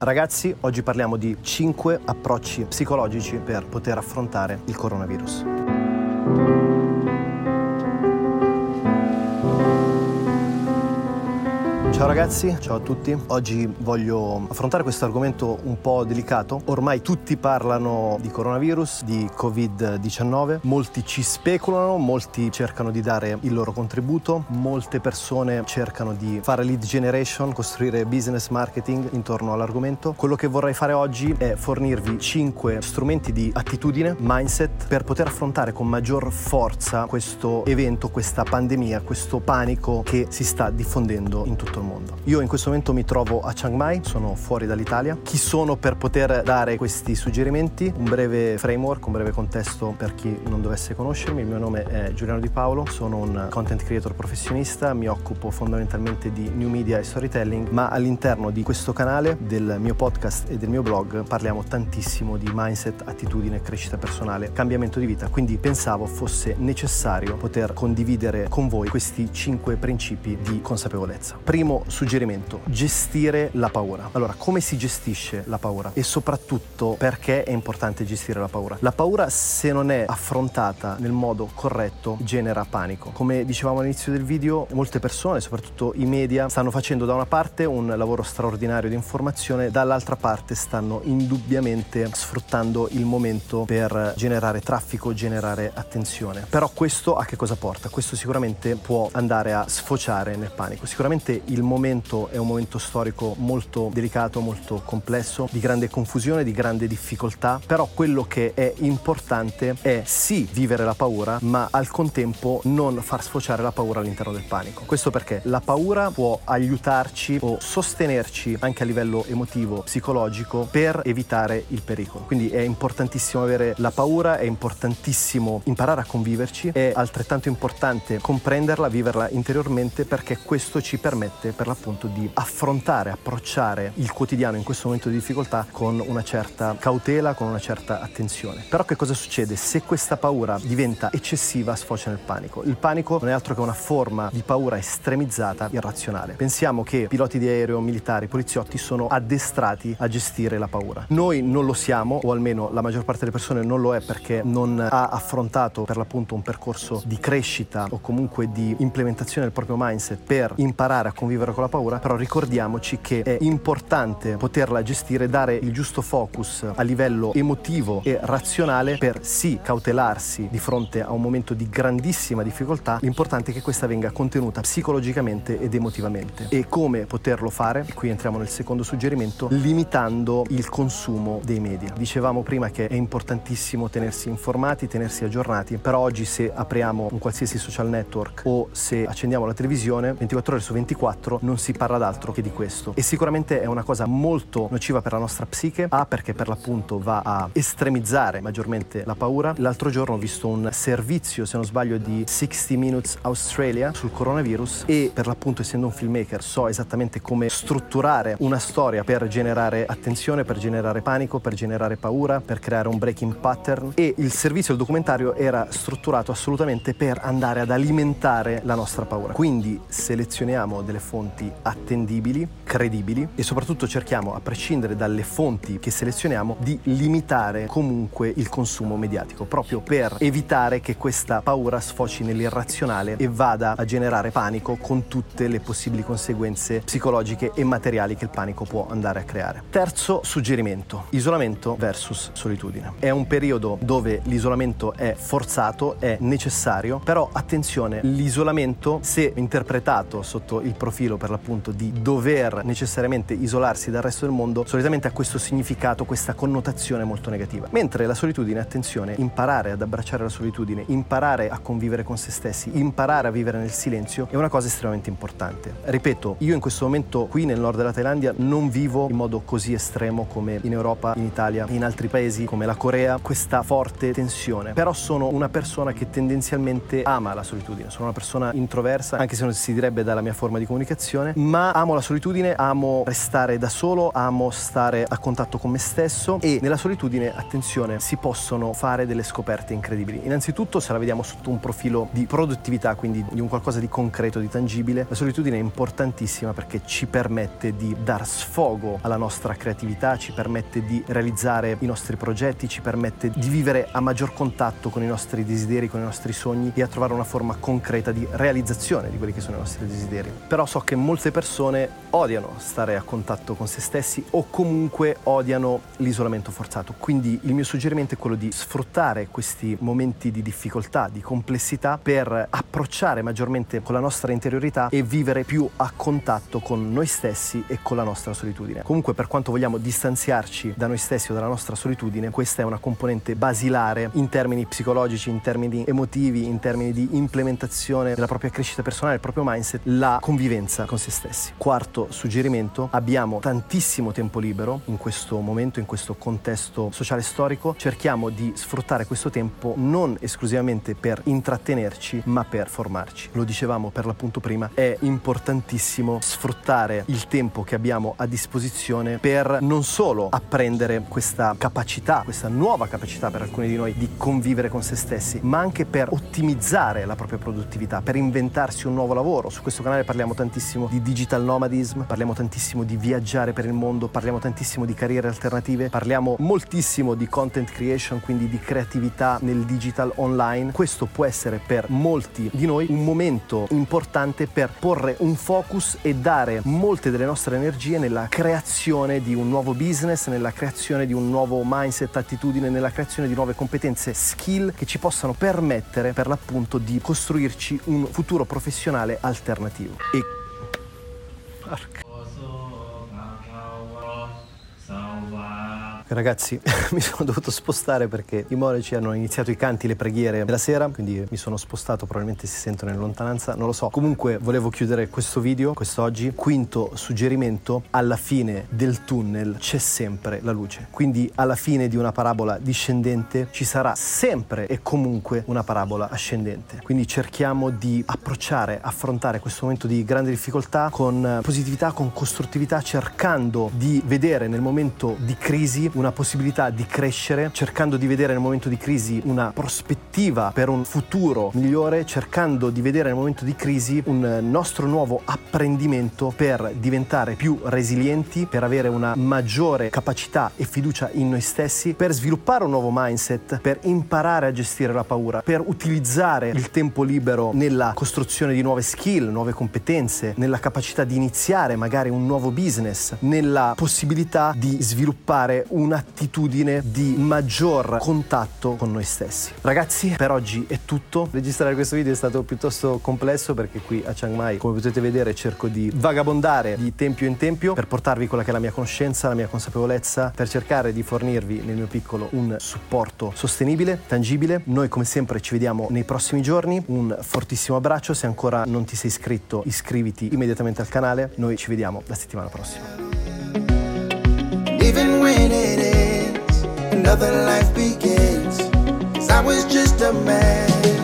Ragazzi, oggi parliamo di 5 approcci psicologici per poter affrontare il coronavirus. Ciao ragazzi, ciao a tutti. Oggi voglio affrontare questo argomento un po' delicato. Ormai tutti parlano di coronavirus, di Covid-19, molti ci speculano, molti cercano di dare il loro contributo, molte persone cercano di fare lead generation, costruire business marketing intorno all'argomento. Quello che vorrei fare oggi è fornirvi 5 strumenti di attitudine, mindset per poter affrontare con maggior forza questo evento, questa pandemia, questo panico che si sta diffondendo in tutto il mondo mondo. Io in questo momento mi trovo a Chiang Mai, sono fuori dall'Italia. Chi sono per poter dare questi suggerimenti? Un breve framework, un breve contesto per chi non dovesse conoscermi. Il mio nome è Giuliano Di Paolo, sono un content creator professionista, mi occupo fondamentalmente di new media e storytelling, ma all'interno di questo canale, del mio podcast e del mio blog parliamo tantissimo di mindset, attitudine, crescita personale, cambiamento di vita, quindi pensavo fosse necessario poter condividere con voi questi cinque principi di consapevolezza. Primo suggerimento, gestire la paura. Allora, come si gestisce la paura? E soprattutto perché è importante gestire la paura? La paura, se non è affrontata nel modo corretto, genera panico. Come dicevamo all'inizio del video, molte persone, soprattutto i media, stanno facendo da una parte un lavoro straordinario di informazione, dall'altra parte stanno indubbiamente sfruttando il momento per generare traffico, generare attenzione. Però questo a che cosa porta? Questo sicuramente può andare a sfociare nel panico. Sicuramente il momento è un momento storico molto delicato, molto complesso, di grande confusione, di grande difficoltà, però quello che è importante è sì vivere la paura, ma al contempo non far sfociare la paura all'interno del panico. Questo perché la paura può aiutarci o sostenerci anche a livello emotivo, psicologico, per evitare il pericolo. Quindi è importantissimo avere la paura, è importantissimo imparare a conviverci, è altrettanto importante comprenderla, viverla interiormente perché questo ci permette per l'appunto di affrontare, approcciare il quotidiano in questo momento di difficoltà con una certa cautela, con una certa attenzione. Però che cosa succede? Se questa paura diventa eccessiva, sfocia nel panico. Il panico non è altro che una forma di paura estremizzata, irrazionale. Pensiamo che piloti di aereo, militari, poliziotti sono addestrati a gestire la paura. Noi non lo siamo, o almeno la maggior parte delle persone non lo è perché non ha affrontato per l'appunto un percorso di crescita o comunque di implementazione del proprio mindset per imparare a convivere vivere con la paura, però ricordiamoci che è importante poterla gestire, dare il giusto focus a livello emotivo e razionale per sì cautelarsi di fronte a un momento di grandissima difficoltà, l'importante è che questa venga contenuta psicologicamente ed emotivamente. E come poterlo fare? Qui entriamo nel secondo suggerimento, limitando il consumo dei media. Dicevamo prima che è importantissimo tenersi informati, tenersi aggiornati, però oggi se apriamo un qualsiasi social network o se accendiamo la televisione 24 ore su 24 non si parla d'altro che di questo. E sicuramente è una cosa molto nociva per la nostra psiche, A perché per l'appunto va a estremizzare maggiormente la paura. L'altro giorno ho visto un servizio, se non sbaglio, di 60 Minutes Australia sul coronavirus e per l'appunto essendo un filmmaker so esattamente come strutturare una storia per generare attenzione, per generare panico, per generare paura, per creare un breaking pattern e il servizio, il documentario era strutturato assolutamente per andare ad alimentare la nostra paura. Quindi selezioniamo delle fonti fonti attendibili, credibili e soprattutto cerchiamo, a prescindere dalle fonti che selezioniamo, di limitare comunque il consumo mediatico, proprio per evitare che questa paura sfoci nell'irrazionale e vada a generare panico con tutte le possibili conseguenze psicologiche e materiali che il panico può andare a creare. Terzo suggerimento, isolamento versus solitudine. È un periodo dove l'isolamento è forzato, è necessario, però attenzione, l'isolamento se interpretato sotto il profilo per l'appunto di dover necessariamente isolarsi dal resto del mondo, solitamente ha questo significato, questa connotazione molto negativa. Mentre la solitudine, attenzione, imparare ad abbracciare la solitudine, imparare a convivere con se stessi, imparare a vivere nel silenzio è una cosa estremamente importante. Ripeto, io in questo momento qui nel nord della Thailandia non vivo in modo così estremo come in Europa, in Italia, in altri paesi come la Corea, questa forte tensione. Però sono una persona che tendenzialmente ama la solitudine, sono una persona introversa, anche se non si direbbe dalla mia forma di comunicazione comunicazione, ma amo la solitudine, amo restare da solo, amo stare a contatto con me stesso e nella solitudine, attenzione, si possono fare delle scoperte incredibili. Innanzitutto se la vediamo sotto un profilo di produttività, quindi di un qualcosa di concreto, di tangibile, la solitudine è importantissima perché ci permette di dar sfogo alla nostra creatività, ci permette di realizzare i nostri progetti, ci permette di vivere a maggior contatto con i nostri desideri, con i nostri sogni e a trovare una forma concreta di realizzazione di quelli che sono i nostri desideri. Però so che molte persone odiano stare a contatto con se stessi o comunque odiano l'isolamento forzato. Quindi il mio suggerimento è quello di sfruttare questi momenti di difficoltà, di complessità per approcciare maggiormente con la nostra interiorità e vivere più a contatto con noi stessi e con la nostra solitudine. Comunque per quanto vogliamo distanziarci da noi stessi o dalla nostra solitudine, questa è una componente basilare in termini psicologici, in termini emotivi, in termini di implementazione della propria crescita personale, il proprio mindset, la convivenza con se stessi. Quarto suggerimento, abbiamo tantissimo tempo libero in questo momento, in questo contesto sociale storico, cerchiamo di sfruttare questo tempo non esclusivamente per intrattenerci, ma per formarci. Lo dicevamo per l'appunto prima, è importantissimo sfruttare il tempo che abbiamo a disposizione per non solo apprendere questa capacità, questa nuova capacità per alcuni di noi di convivere con se stessi, ma anche per ottimizzare la propria produttività, per inventarsi un nuovo lavoro. Su questo canale parliamo tantissimo di digital nomadism, parliamo tantissimo di viaggiare per il mondo, parliamo tantissimo di carriere alternative, parliamo moltissimo di content creation, quindi di creatività nel digital online. Questo può essere per molti di noi un momento importante per porre un focus e dare molte delle nostre energie nella creazione di un nuovo business, nella creazione di un nuovo mindset, attitudine, nella creazione di nuove competenze, skill che ci possano permettere per l'appunto di costruirci un futuro professionale alternativo. E... Porca. Ragazzi, mi sono dovuto spostare perché i monaci hanno iniziato i canti, le preghiere della sera, quindi mi sono spostato, probabilmente si sentono in lontananza, non lo so. Comunque volevo chiudere questo video, quest'oggi. Quinto suggerimento, alla fine del tunnel c'è sempre la luce. Quindi alla fine di una parabola discendente ci sarà sempre e comunque una parabola ascendente. Quindi cerchiamo di approcciare, affrontare questo momento di grande difficoltà con positività, con costruttività, cercando di vedere nel momento di crisi una possibilità di crescere, cercando di vedere nel momento di crisi una prospettiva per un futuro migliore, cercando di vedere nel momento di crisi un nostro nuovo apprendimento per diventare più resilienti, per avere una maggiore capacità e fiducia in noi stessi, per sviluppare un nuovo mindset, per imparare a gestire la paura, per utilizzare il tempo libero nella costruzione di nuove skill, nuove competenze, nella capacità di iniziare magari un nuovo business, nella possibilità di sviluppare un un'attitudine di maggior contatto con noi stessi. Ragazzi, per oggi è tutto. Registrare questo video è stato piuttosto complesso perché qui a Chiang Mai, come potete vedere, cerco di vagabondare di tempio in tempio per portarvi quella che è la mia conoscenza, la mia consapevolezza, per cercare di fornirvi nel mio piccolo un supporto sostenibile, tangibile. Noi come sempre ci vediamo nei prossimi giorni. Un fortissimo abbraccio. Se ancora non ti sei iscritto, iscriviti immediatamente al canale. Noi ci vediamo la settimana prossima. Even when it ends, another life begins. Cause I was just a man.